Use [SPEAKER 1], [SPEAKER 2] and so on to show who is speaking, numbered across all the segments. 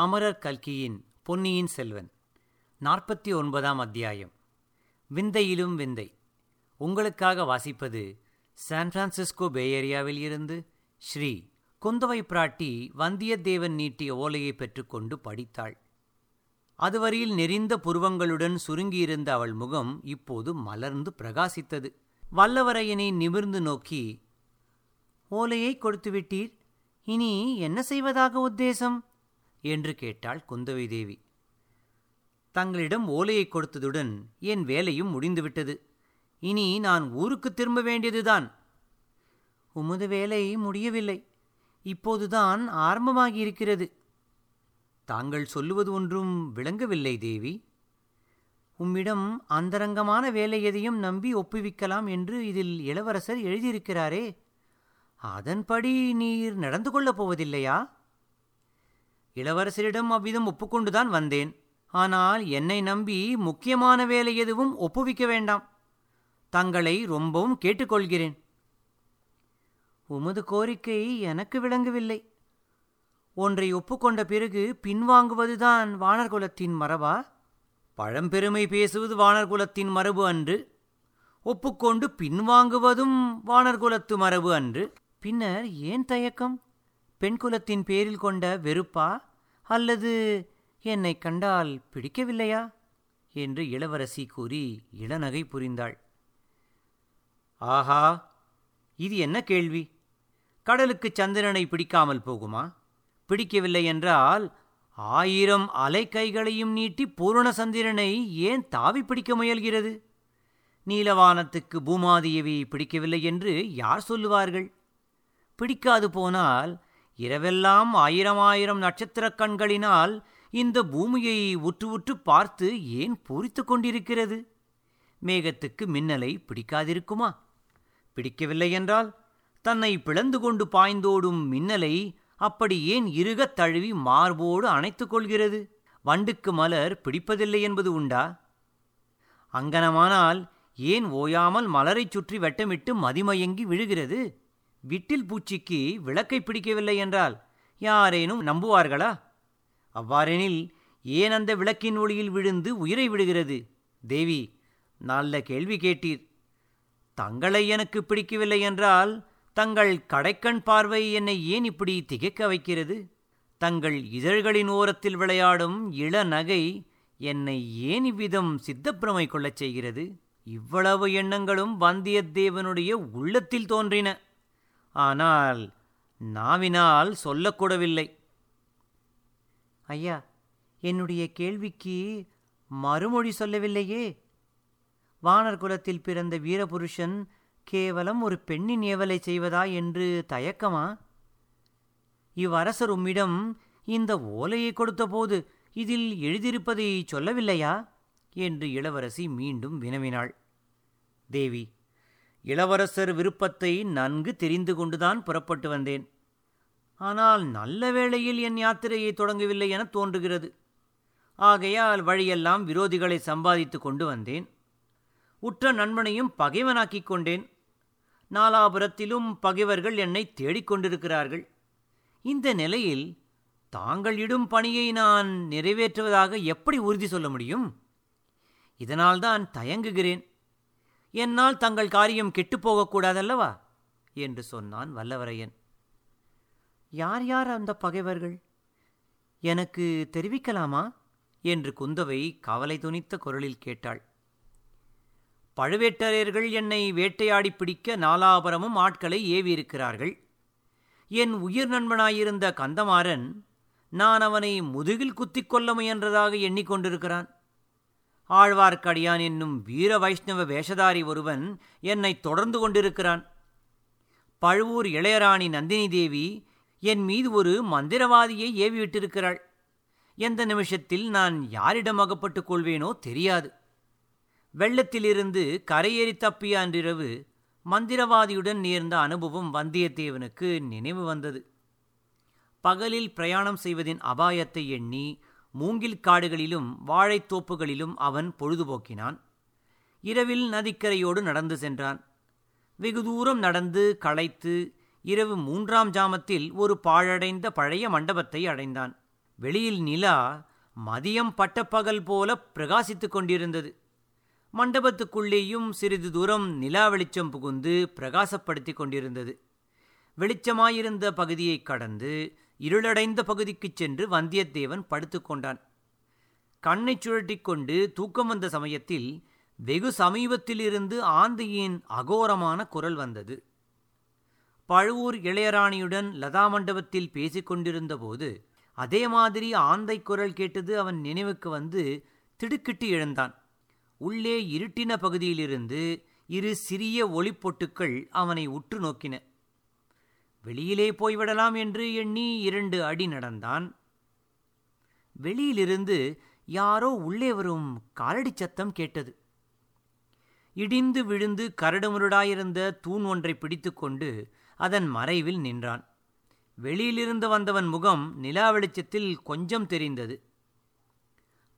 [SPEAKER 1] அமரர் கல்கியின் பொன்னியின் செல்வன். நாற்பத்தி ஒன்பதாம் அத்தியாயம். விந்தையிலும் விந்தை. உங்களுக்காக வாசிப்பது சான் பிரான்சிஸ்கோ பேஏரியாவில் இருந்து ஸ்ரீ குந்தவை பிராட்டி வந்தியத்தேவன் நீட்டிய ஓலையை பெற்றுக்கொண்டு படித்தாள். அதுவரையில் நெறிந்த புருவங்களுடன் சுருங்கியிருந்த அவள் முகம் இப்போது மலர்ந்து பிரகாசித்தது. வல்லவரையனை நிமிர்ந்து நோக்கி ஓலையை கொடுத்துவிட்டீர். இனி என்ன செய்வதாக உத்தேசம்? என்று கேட்டாள் குந்தவை தேவி. தங்களிடம் ஓலையை கொடுத்ததுடன் என் வேலையும் முடிந்துவிட்டது. இனி நான் ஊருக்கு திரும்ப வேண்டியதுதான். உமது வேலை முடியவில்லை. இப்போதுதான் ஆரம்பமாகியிருக்கிறது. தாங்கள் சொல்லுவது ஒன்றும் விளங்கவில்லை தேவி. உம்மிடம் அந்தரங்கமான வேலை எதையும் நம்பி ஒப்புவிக்கலாம் என்று இதில் இளவரசர் எழுதியிருக்கிறாரே. அதன்படி நீர் நடந்து கொள்ளப் போவதில்லையா? இளவரசரிடம் அவ்விதம் ஒப்புக்கொண்டுதான் வந்தேன். ஆனால் என்னை நம்பி முக்கியமான வேலை எதுவும் ஒப்புவிக்க வேண்டாம். தங்களை ரொம்பவும் கேட்டுக்கொள்கிறேன். உமது கோரிக்கை எனக்கு விளங்கவில்லை. ஒன்றை ஒப்புக்கொண்ட பிறகு பின்வாங்குவதுதான் வானர்குலத்தின் மரபா? பழம்பெருமை பேசுவது வானர்குலத்தின் மரபு அன்று? ஒப்புக்கொண்டு பின்வாங்குவதும் வானர்குலத்து மரபு அன்று? பின்னர் ஏன் தயக்கம்? பெண்குலத்தின் பேரில் கொண்ட வெறுப்பா? அல்லது என்னை கண்டால் பிடிக்கவில்லையா? என்று இளவரசி கூறி இளநகை புரிந்தாள். ஆஹா இது என்ன கேள்வி? கடலுக்கு சந்திரனை பிடிக்காமல் போகுமா? பிடிக்கவில்லை என்றால் ஆயிரம் அலைக்கைகளையும் நீட்டி பூரண சந்திரனை ஏன் தாவி பிடிக்க முயல்கிறது? நீலவானத்துக்கு பூமாதேவி பிடிக்கவில்லை என்று யார் சொல்லுவார்கள்? பிடிக்காது போனால் இரவெல்லாம் ஆயிரம் ஆயிரம் நட்சத்திரக் கண்களினால் இந்த பூமியை உற்று உற்று பார்த்து ஏன் பூரித்து கொண்டிருக்கிறது? மேகத்துக்கு மின்னலை பிடிக்காதிருக்குமா? பிடிக்கவில்லை என்றால் தன்னை பிளந்து கொண்டு பாய்ந்தோடும் மின்னலை அப்படி ஏன் இருகத் தழுவி மார்போடு அணைத்துக் கொள்கிறது? வண்டுக்கு மலர் பிடிப்பதில்லை என்பது உண்டா? அங்கனமானால் ஏன் ஓயாமல் மலரைச் சுற்றி வெட்டமிட்டு மதிமயங்கி விழுகிறது? விட்டில் பூச்சிக்கு விளக்கை பிடிக்கவில்லை என்றால் யாரேனும் நம்புவார்களா? அவ்வாறெனில் ஏன் அந்த விளக்கின் ஒளியில் விழுந்து உயிரை விடுகிறது? தேவி நல்ல கேள்வி கேட்டீர். தங்களை எனக்கு பிடிக்கவில்லை என்றால் தங்கள் கடைக்கண் பார்வை என்னை ஏன் இப்படி திகைக்க வைக்கிறது? தங்கள் இதழ்களின் ஓரத்தில் விளையாடும் இளநகை என்னை ஏன் இவ்விதம் சித்தப்பிரமை கொள்ளச் செய்கிறது? இவ்வளவு எண்ணங்களும் வந்தியத்தேவனுடைய உள்ளத்தில் தோன்றின. ஆனால் நாவினால் சொல்லக்கூடவில்லை. ஐயா என்னுடைய கேள்விக்கு மறுமொழி சொல்லவில்லையே. வானர் குலத்தில் பிறந்த வீரபுருஷன் கேவலம் ஒரு பெண்ணின் ஏவலை செய்வதா என்று தயக்கமா? இவ்வரசர் உம்மிடம் இந்த ஓலையை கொடுத்தபோது இதில் எழுதியிருப்பதை சொல்லவில்லையா? என்று இளவரசி மீண்டும் வினவினாள். தேவி இளவரசர் விருப்பத்தை நன்கு தெரிந்து கொண்டுதான் புறப்பட்டு வந்தேன். ஆனால் நல்ல வேளையில் என் யாத்திரையை தொடங்கவில்லை என தோன்றுகிறது. ஆகையால் வழியெல்லாம் விரோதிகளை சம்பாதித்து கொண்டு வந்தேன். உற்ற நண்பனையும் பகைவனாக்கிக் கொண்டேன். நாலாபுரத்திலும் பகைவர்கள் என்னை தேடிக்கொண்டிருக்கிறார்கள் இந்த நிலையில் தாங்கள் இடும் பணியை நான் நிறைவேற்றுவதாக எப்படி உறுதி சொல்ல முடியும்? இதனால்தான் தயங்குகிறேன். என்னால் தங்கள் காரியம் கெட்டுப்போகக்கூடாதல்லவா என்று சொன்னான் வல்லவரையன். யார் யார் அந்த பகைவர்கள்? எனக்கு தெரிவிக்கலாமா? என்று குந்தவை கவலை துணித்த குரலில் கேட்டாள். பழுவேட்டரையர்கள் என்னை வேட்டையாடி பிடிக்க நாலாபுரமும் ஆட்களை ஏவியிருக்கிறார்கள். என் உயிர் நண்பனாயிருந்த கந்தமாறன் நான் அவனை முதுகில் குத்திக் கொள்ள முயன்றதாக எண்ணிக்கொண்டிருக்கிறான் ஆழ்வார்க்கடியான் என்னும் வீர வைஷ்ணவ வேஷதாரி ஒருவன் என்னை தொடர்ந்து கொண்டிருக்கிறான். பழுவூர் இளையராணி நந்தினி தேவி என் மீது ஒரு மந்திரவாதியை ஏவிவிட்டிருக்கிறாள். எந்த நிமிஷத்தில் நான் யாரிடம் அகப்பட்டுக் கொள்வேனோ தெரியாது. வெள்ளத்திலிருந்து கரையேறி தப்பிய அன்றிரவு மந்திரவாதியுடன் நேர்ந்த அனுபவம் வந்தியத்தேவனுக்கு நினைவு வந்தது. பகலில் பிரயாணம் செய்வதின் அபாயத்தை எண்ணி மூங்கில் காடுகளிலும் வாழைத்தோப்புகளிலும் அவன் பொழுதுபோக்கினான். இரவில் நதிக்கரையோடு நடந்து சென்றான். வெகு தூரம் நடந்து களைத்து இரவு மூன்றாம் ஜாமத்தில் ஒரு பாழடைந்த பழைய மண்டபத்தை அடைந்தான். வெளியில் நிலா மதியம் பட்டப்பகல் போல பிரகாசித்துக் கொண்டிருந்தது. மண்டபத்துக்குள்ளேயும் சிறிது தூரம் நிலா வெளிச்சம் புகுந்து பிரகாசப்படுத்திக் கொண்டிருந்தது. வெளிச்சமாயிருந்த பகுதியைக் கடந்து இருளடைந்த பகுதிக்குச் சென்று வந்தியத்தேவன் படுத்துக்கொண்டான் கண்ணைச் சுழட்டிக் கொண்டு தூக்கம் வந்த சமயத்தில் வெகு சமீபத்திலிருந்து ஆந்தையின் அகோரமான குரல் வந்தது. பழுவூர் இளையராணியுடன் லதா மண்டபத்தில் பேசிக் கொண்டிருந்தபோது அதே மாதிரி ஆந்தை குரல் கேட்டது அவன் நினைவுக்கு வந்து திடுக்கிட்டு எழுந்தான். உள்ளே இருட்டின பகுதியிலிருந்து இரு சிறிய ஒளிப்பொட்டுக்கள் அவனை உற்று நோக்கின. வெளியிலே போய்விடலாம் என்று எண்ணி இரண்டு அடி நடந்தான். வெளியிலிருந்து யாரோ உள்ளே வரும் காலடி சத்தம் கேட்டது. இடிந்து விழுந்து கரடுமுருடாயிருந்த தூண் ஒன்றை பிடித்துக்கொண்டு அதன் மறைவில் நின்றான். வெளியிலிருந்து வந்தவன் முகம் நிலா வெளிச்சத்தில் கொஞ்சம் தெரிந்தது.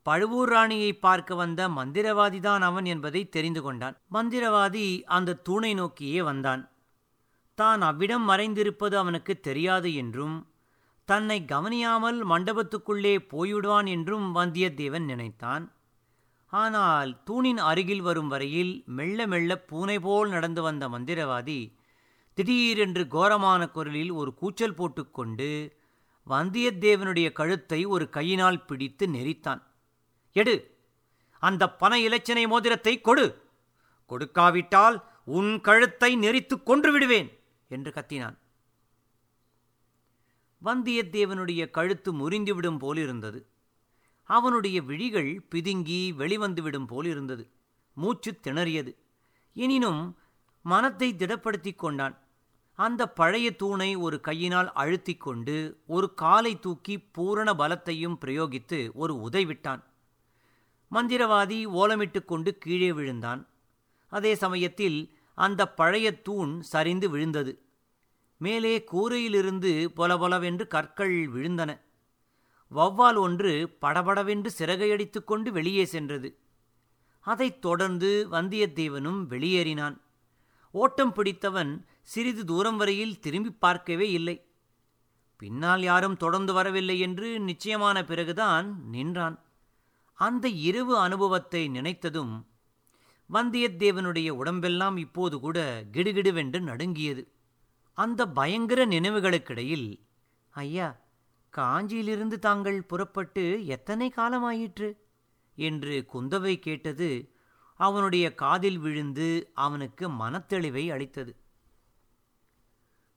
[SPEAKER 1] பழுவூர் ராணியை பார்க்க வந்த மந்திரவாதிதான் அவன் என்பதை தெரிந்து கொண்டான். மந்திரவாதி அந்த தூணை நோக்கியே வந்தான். தான் அவ்விடம் மறைந்திருப்பது அவனுக்கு தெரியாது என்றும் தன்னை கவனியாமல் மண்டபத்துக்குள்ளே போய்விடுவான் என்றும் வந்தியத்தேவன் நினைத்தான். ஆனால் தூணின் அருகில் வரும் வரையில் மெல்ல மெல்ல பூனை போல் நடந்து வந்த மந்திரவாதி திடீரென்று கோரமான குரலில் ஒரு கூச்சல் போட்டுக்கொண்டு வந்தியத்தேவனுடைய கழுத்தை ஒரு கையினால் பிடித்து நெரித்தான். எடு அந்த பண இலச்சினை மோதிரத்தை கொடு. கொடுக்காவிட்டால் உன் கழுத்தை நெறித்து கொன்று விடுவேன். என்று கத்தினான். வந்தியத்தேவனுடைய கழுத்து முறிந்துவிடும் போலிருந்தது. அவனுடைய விழிகள் பிதுங்கி வெளிவந்துவிடும் போலிருந்தது. மூச்சு திணறியது. எனினும் மனத்தை திடப்படுத்திக் கொண்டான். அந்த பழைய தூணை ஒரு கையினால் அழுத்திக் கொண்டு ஒரு காலை தூக்கி பூரண பலத்தையும் பிரயோகித்து ஒரு உதைவிட்டான் மந்திரவாதி ஓலமிட்டு கொண்டு கீழே விழுந்தான். அதே சமயத்தில் அந்த பழைய தூண் சரிந்து விழுந்தது. மேலே கூரையிலிருந்து பொலபொலவென்று கற்கள் விழுந்தன. வௌவால் ஒன்று படபடவென்று சிறகையடித்து கொண்டு வெளியே சென்றது. அதைத் தொடர்ந்து வந்தியத்தேவனும் வெளியேறினான். ஓட்டம் பிடித்தவன் சிறிது தூரம் வரையில் திரும்பி பார்க்கவே இல்லை. பின்னால் யாரும் தொடர்ந்து வரவில்லை என்று நிச்சயமான பிறகுதான் நின்றான். அந்த இரவு அனுபவத்தை நினைத்ததும் வந்தியத்தேவனுடைய உடம்பெல்லாம் இப்போது கூட கிடுகிடுவென்று நடுங்கியது. அந்த பயங்கர நினைவுகளுக்கிடையில் ஐயா காஞ்சியிலிருந்து தாங்கள் புறப்பட்டு எத்தனை காலமாயிற்று? என்று குந்தவை கேட்டது அவனுடைய காதில் விழுந்து அவனுக்கு மனத்தெளிவை அளித்தது.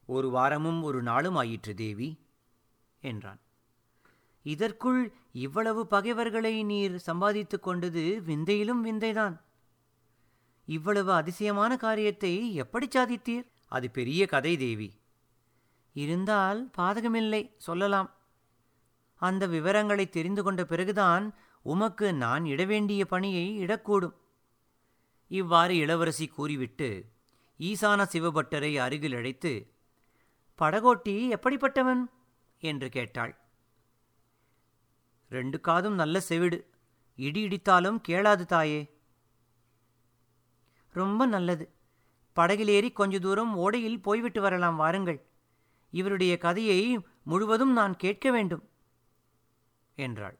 [SPEAKER 1] ஒரு வாரமும் ஒரு நாளும் ஆயிற்று தேவி என்றான். இதற்குள் இவ்வளவு பகைவர்களை நீர் சம்பாதித்துக் கொண்டது விந்தையிலும் விந்தைதான். இவ்வளவு அதிசயமான காரியத்தை எப்படி சாதித்தீர்? அது பெரிய கதை தேவி. இருந்தால் பாதகமில்லை சொல்லலாம். அந்த விவரங்களை தெரிந்து கொண்ட பிறகுதான் உமக்கு நான் இட வேண்டிய பணியை இடக்கூடும். இவ்வாறு இளவரசி கூறிவிட்டு ஈசான சிவபட்டரை அருகில் அழைத்து படகோட்டி எப்படிப்பட்டவன்? என்று கேட்டாள். ரெண்டு காதும் நல்ல செவிடு. இடி இடித்தாலும் கேளாது தாயே. ரொம்ப நல்லது. படகிலேறி கொஞ்ச தூரம் ஓடையில் போய்விட்டு வரலாம் வாருங்கள். இவருடைய கதையை முழுவதும் நான் கேட்க வேண்டும் என்றாள்.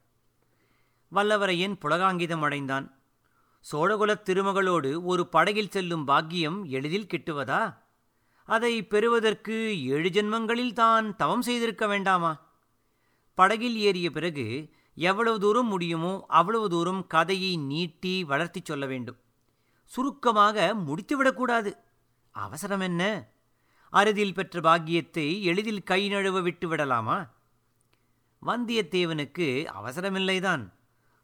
[SPEAKER 1] வல்லவரையன் புலகாங்கிதம் அடைந்தான். சோழகுலத் திருமகளோடு ஒரு படகில் செல்லும் பாக்கியம் எளிதில் கிட்டுவதா? அதை பெறுவதற்கு ஏழு ஜென்மங்களில் தான் தவம் செய்திருக்க வேண்டாமா? படகில் ஏறிய பிறகு எவ்வளவு தூரம் முடியுமோ அவ்வளவு தூரம் கதையை நீட்டி வளர்த்திச் சொல்ல வேண்டும். சுருக்கமாக முடித்துவிடக்கூடாது. அவசரம் என்ன? அறுதியில் பெற்ற பாக்கியத்தை எளிதில் கை நழுவ விட்டு விடலாமா வந்தியத்தேவனுக்கு அவசரமில்லைதான்.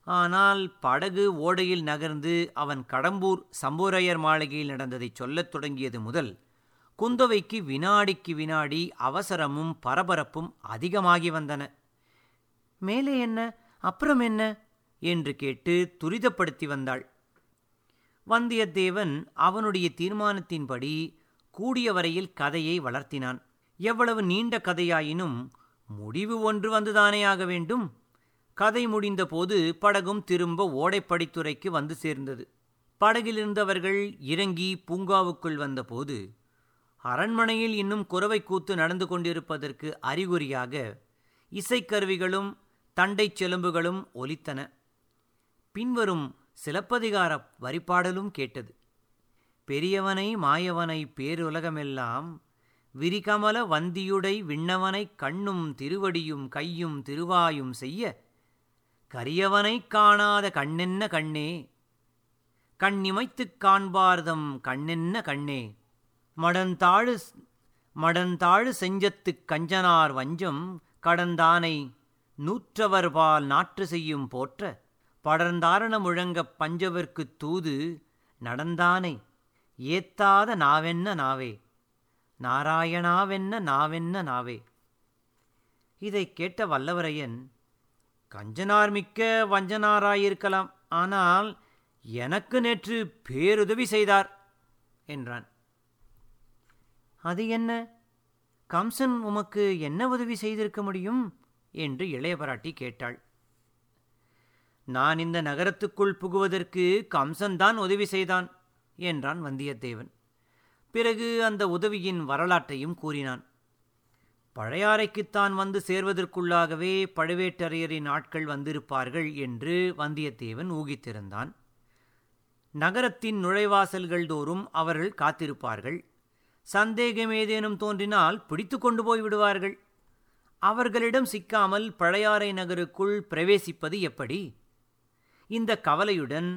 [SPEAKER 1] ஆனால் படகு ஓடையில் நகர்ந்து அவன் கடம்பூர் சம்பூரையர் மாளிகையில் நடந்ததைச் சொல்லத் தொடங்கியது முதல் குந்தவைக்கு வினாடிக்கு வினாடி அவசரமும் பரபரப்பும் அதிகமாகி வந்தன. மேலே என்ன? அப்புறம் என்ன? என்று கேட்டு துரிதப்படுத்தி வந்தாள். வந்தியத்தேவன் அவனுடைய தீர்மானத்தின்படி கூடிய வரையில் கதையை வளர்த்தினான். எவ்வளவு நீண்ட கதையாயினும் முடிவு ஒன்று வந்துதானே ஆக வேண்டும். கதை முடிந்தபோது படகும் திரும்ப ஓடைப்படித்துறைக்கு வந்து சேர்ந்தது. படகிலிருந்தவர்கள் இறங்கி பூங்காவுக்குள் வந்தபோது அரண்மனையில் இன்னும் குறவை கூத்து நடந்து கொண்டிருப்பதற்கு அறிகுறியாக இசைக்கருவிகளும் தண்டைச் செலும்புகளும் ஒலித்தன. பின்வரும் சிலப்பதிகார வரிப்பாடலும் கேட்டது. பெரியவனை மாயவனை பேருலகமெல்லாம் விரிகமல வந்தியுடை விண்ணவனை கண்ணும் திருவடியும் கையும் திருவாயும் செய்ய கரியவனைக் காணாத கண்ணென்ன கண்ணே? கண்ணிமைத்துக் காண்பார்தம் கண்ணென்ன கண்ணே? மடந்தாழு மடந்தாழு செஞ்சத்துக் கஞ்சனார் வஞ்சம் கடந்தானை நூற்றவர்பால் நாற்று செய்யும் போற்ற படர்ந்தாரண முழங்கப் பஞ்சவர்க்குத் தூது நடந்தானை ஏத்தாத நாவென்ன நாவே? நாராயணாவென்ன நாவென்ன நாவே? இதைக் கேட்ட வல்லவரையன் கஞ்சனார் மிக்க வஞ்சனாராயிருக்கலாம் ஆனால் எனக்கு நேற்று பேருதவி செய்தார் என்றான். அது என்ன? கம்சன் உமக்கு என்ன உதவி செய்திருக்க முடியும்? என்று இளையபராட்டி கேட்டாள். நான் இந்த நகரத்துக்குள் புகுவதற்கு கம்சன்தான் உதவி செய்தான் என்றான் வந்தியத்தேவன். பிறகு அந்த உதவியின் வரலாற்றையும் கூறினான். பழையாறைக்குத்தான் வந்து சேர்வதற்குள்ளாகவே பழுவேட்டரையரின் ஆட்கள் வந்திருப்பார்கள் என்று வந்தியத்தேவன் ஊகித்திருந்தான். நகரத்தின் நுழைவாசல்கள் தோறும் அவர்கள் காத்திருப்பார்கள். சந்தேகம் ஏதேனும் தோன்றினால் பிடித்து கொண்டு போய் விடுவார்கள். அவர்களிடம் சிக்காமல் பழையாறை நகருக்குள் பிரவேசிப்பது எப்படி? இந்த கவலையுடன்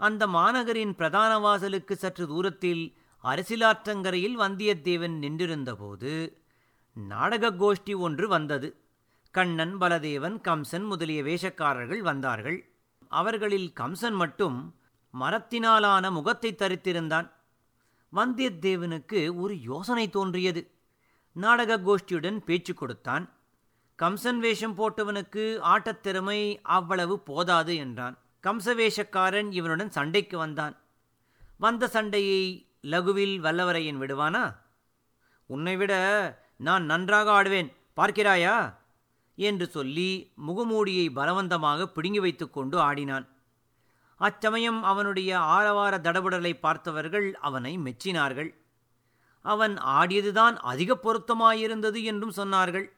[SPEAKER 1] அந்த மாநகரின் பிரதான வாசலுக்கு சற்று தூரத்தில் அரசிலாற்றங்கரையில் வந்தியத்தேவன் நின்றிருந்தபோது நாடக கோஷ்டி ஒன்று வந்தது. கண்ணன் பலதேவன் கம்சன் முதலிய வேஷக்காரர்கள் வந்தார்கள். அவர்களில் கம்சன் மட்டும் மரத்தினாலான முகத்தை தரித்திருந்தான். வந்தியத்தேவனுக்கு ஒரு யோசனை தோன்றியது. நாடக கோஷ்டியுடன் பேச்சு கொடுத்தான். கம்சன் வேஷம் போட்டவனுக்கு ஆட்டத்திறமை அவ்வளவு போதாது என்றான். கம்சவேஷக்காரன் இவனுடன் சண்டைக்கு வந்தான். வந்த சண்டையை லகுவில் வல்லவரையன் விடுவானா? உன்னை விட நான் நன்றாக ஆடுவேன் பார்க்கிறாயா? என்று சொல்லி முகமூடியை பலவந்தமாக பிடுங்கி வைத்துக்கொண்டு ஆடினான். அச்சமயம் அவனுடைய ஆரவார தடபுடலை பார்த்தவர்கள் அவனை மெச்சினார்கள். அவன் ஆடியதுதான் அதிக பொருத்தமாயிருந்தது என்றும் சொன்னார்கள்.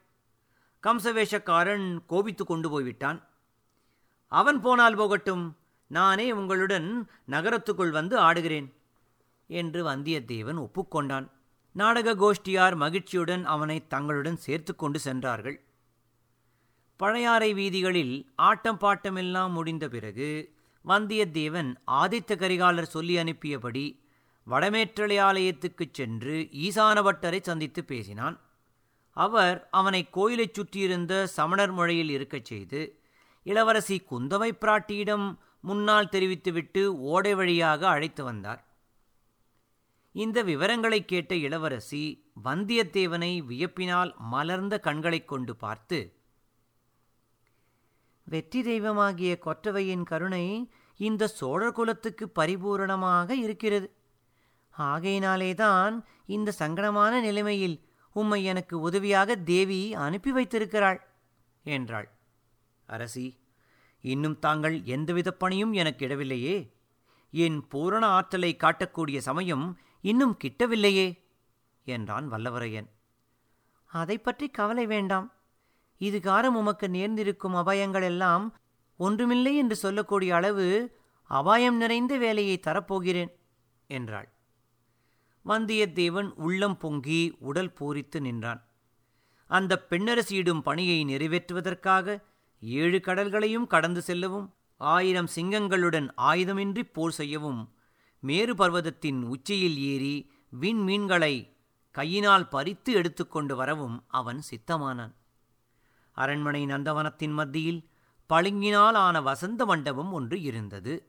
[SPEAKER 1] கம்சவேஷக்காரன் கோபித்து கொண்டு போய்விட்டான். அவன் போனால் போகட்டும் நானே உங்களுடன் நகரத்துக்குள் வந்து ஆடுகிறேன் என்று வந்தியத்தேவன் ஒப்புக்கொண்டான். நாடக கோஷ்டியார் மகிழ்ச்சியுடன் அவனை தங்களுடன் சேர்த்து கொண்டு சென்றார்கள். பழையாறை வீதிகளில் ஆட்டம் பாட்டமெல்லாம் முடிந்த பிறகு வந்தியத்தேவன் ஆதித்த கரிகாலர் சொல்லி அனுப்பியபடி வடமேற்றலை ஆலயத்துக்குச் சென்று ஈசானபட்டரை சந்தித்து பேசினான். அவர் அவனை கோயிலைச் சுற்றியிருந்த சமணர் மொழியில் இருக்கச் செய்து இளவரசி குந்தவை பிராட்டியிடம் முன்னால் தெரிவித்துவிட்டு ஓடை வழியாக அழைத்து வந்தார். இந்த விவரங்களை கேட்ட இளவரசி வந்தியத்தேவனை வியப்பினால் மலர்ந்த கண்களைக் கொண்டு பார்த்து வெற்றி தெய்வமாகிய கொற்றவையின் கருணை இந்த சோழர் குலத்துக்கு பரிபூரணமாக இருக்கிறது. ஆகையினாலேதான் இந்த சங்கடமான நிலைமையில் உம்மை எனக்கு உதவியாக தேவி அனுப்பி வைத்திருக்கிறாள் என்றாள். அரசி இன்னும் தாங்கள் எந்தவித பணியும் எனக்கு இடவில்லையே? என் பூரண ஆற்றலை காட்டக்கூடிய சமயம் இன்னும் கிட்டவில்லையே? என்றான் வல்லவரையன். அதை பற்றி கவலை வேண்டாம். இதுகாரம் உமக்கு நேர்ந்திருக்கும் அபாயங்கள் எல்லாம் ஒன்றுமில்லை என்று சொல்லக்கூடிய அளவு அபாயம் நிறைந்த வேலையை தரப்போகிறேன் என்றாள். வந்தியத்தேவன் உள்ளம் பொங்கி உடல் பூரித்து நின்றான். அந்த பெண்ணரசியிடும் பணியை நிறைவேற்றுவதற்காக ஏழு கடல்களையும் கடந்து செல்லவும் ஆயிரம் சிங்கங்களுடன் ஆயுதமின்றி போர் செய்யவும் மேரு பர்வதத்தின் உச்சியில் ஏறி விண்மீன்களை கையினால் பறித்து எடுத்துக்கொண்டு வரவும் அவன் சித்தமானான். அரண்மனை நந்தவனத்தின் மத்தியில் பளிங்கினால் ஆன வசந்த மண்டபம் ஒன்று இருந்தது.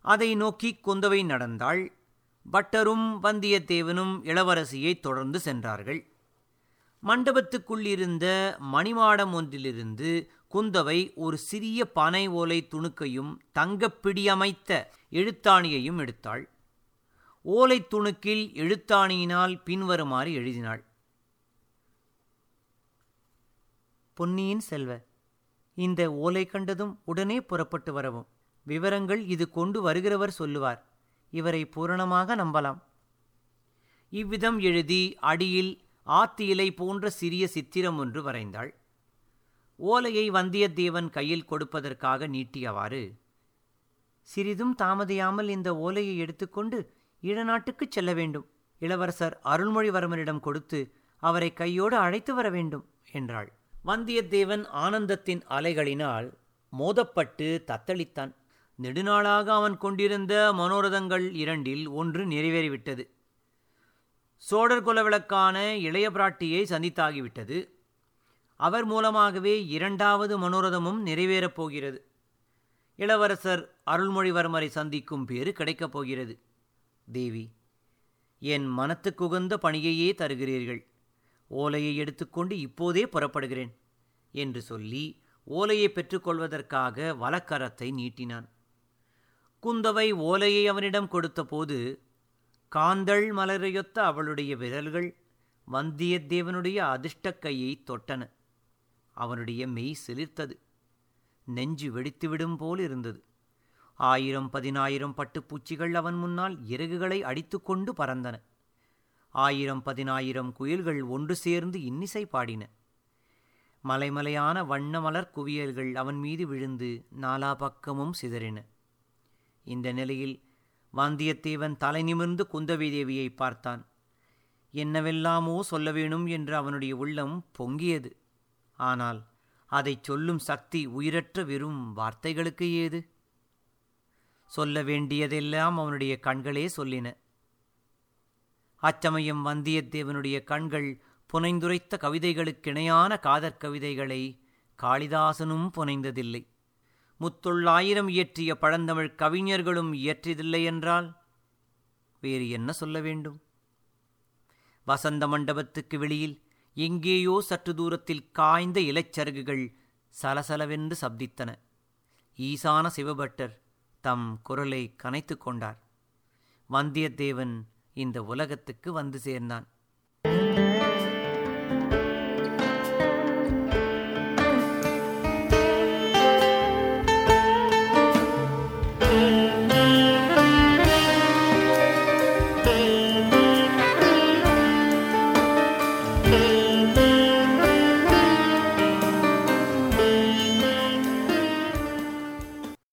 [SPEAKER 1] அதை நோக்கி குந்தவை நடந்தாள். பட்டரும் வந்தியத்தேவனும் இளவரசியைத் தொடர்ந்து சென்றார்கள். மண்டபத்துக்குள்ளிருந்த மணிமாடம் ஒன்றிலிருந்து குந்தவை ஒரு சிறிய பனை ஓலை துணுக்கையும் தங்கப்பிடியமைத்த எழுத்தாணியையும் எடுத்தாள். ஓலை துணுக்கில் எழுத்தாணியினால் பின்வருமாறு எழுதினாள். பொன்னியின் செல்வ இந்த ஓலை கண்டதும் உடனே புறப்பட்டு வரவும். விவரங்கள் இது கொண்டு வருகிறவர் சொல்லுவார். இவரை பூரணமாக நம்பலாம். இவ்விதம் எழுதி அடியில் ஆத்தி இலை போன்ற சிறிய சித்திரம் ஒன்று வரைந்தாள். ஓலையை வந்தியத்தேவன் கையில் கொடுப்பதற்காக நீட்டியவாறு சிறிதும் தாமதியாமல் இந்த ஓலையை எடுத்துக்கொண்டு ஈழநாட்டுக்குச் செல்ல வேண்டும். இளவரசர் அருள்மொழிவர்மனிடம் கொடுத்து அவரை கையோடு அழைத்து வர வேண்டும் என்றாள். வந்தியத்தேவன் ஆனந்தத்தின் அலைகளினால் மோதப்பட்டு தத்தளித்தான். நெடுநாளாக அவன் கொண்டிருந்த மனோரதங்கள் இரண்டில் ஒன்று நிறைவேறிவிட்டது. சோழர் குலவிளக்கான இளைய பிராட்டியை சந்தித்தாகிவிட்டது. அவர் மூலமாகவே இரண்டாவது மனோரதமும் நிறைவேறப் போகிறது. இளவரசர் அருள்மொழிவர்மரை சந்திக்கும் பேறு கிடைக்கப் போகிறது. தேவி என் மனத்துக்குகந்த பணியையே தருகிறீர்கள். ஓலையை எடுத்துக்கொண்டு இப்போதே புறப்படுகிறேன் என்று சொல்லி ஓலையை பெற்றுக்கொள்வதற்காக வலக்கரத்தை நீட்டினான். குந்தவை ஓலையை அவனிடம் கொடுத்தபோது காந்தள் மலரையொத்த அவளுடைய விரல்கள் வந்தியத்தேவனுடைய அதிர்ஷ்டக் கையை தொட்டன. அவனுடைய மெய் சிலிர்த்தது. நெஞ்சு வெடித்துவிடும் போல் இருந்தது ஆயிரம் பதினாயிரம் பட்டுப்பூச்சிகள் அவன் முன்னால் இறகுகளை அடித்துக்கொண்டு பறந்தன. ஆயிரம் பதினாயிரம் குயில்கள் ஒன்று சேர்ந்து இன்னிசை பாடின. மலைமலையான வண்ண மலர் குவியல்கள் அவன் மீது விழுந்து நாலா பக்கமும் சிதறின. இந்த நிலையில் வந்தியத்தேவன் தலை நிமிர்ந்து குந்தவி தேவியை பார்த்தான். என்னவெல்லாமோ சொல்ல வேணும் என்று அவனுடைய உள்ளம் பொங்கியது. ஆனால் அதைச் சொல்லும் சக்தி உயிரற்ற வெறும் வார்த்தைகளுக்கு ஏது? சொல்ல வேண்டியதெல்லாம் அவனுடைய கண்களே சொல்லின. அச்சமயம் வந்தியத்தேவனுடைய கண்கள் புனைந்துரைத்த கவிதைகளுக்கிணையான காதற் கவிதைகளை காளிதாசனும் புனைந்ததில்லை. முத்தொள்ளாயிரம் இயற்றிய பழந்தமிழ் கவிஞர்களும் இயற்றியதில்லை என்றால் வேறு என்ன சொல்ல வேண்டும்? வசந்த மண்டபத்துக்கு வெளியில் எங்கேயோ சற்று தூரத்தில் காய்ந்த இலைச்சருகுகள் சலசலவென்று சப்தித்தன. ஈசான சிவபட்டர் தம் குரலை கனைத்து கொண்டார். வந்தியத்தேவன் இந்த உலகத்துக்கு வந்து சேர்ந்தான்.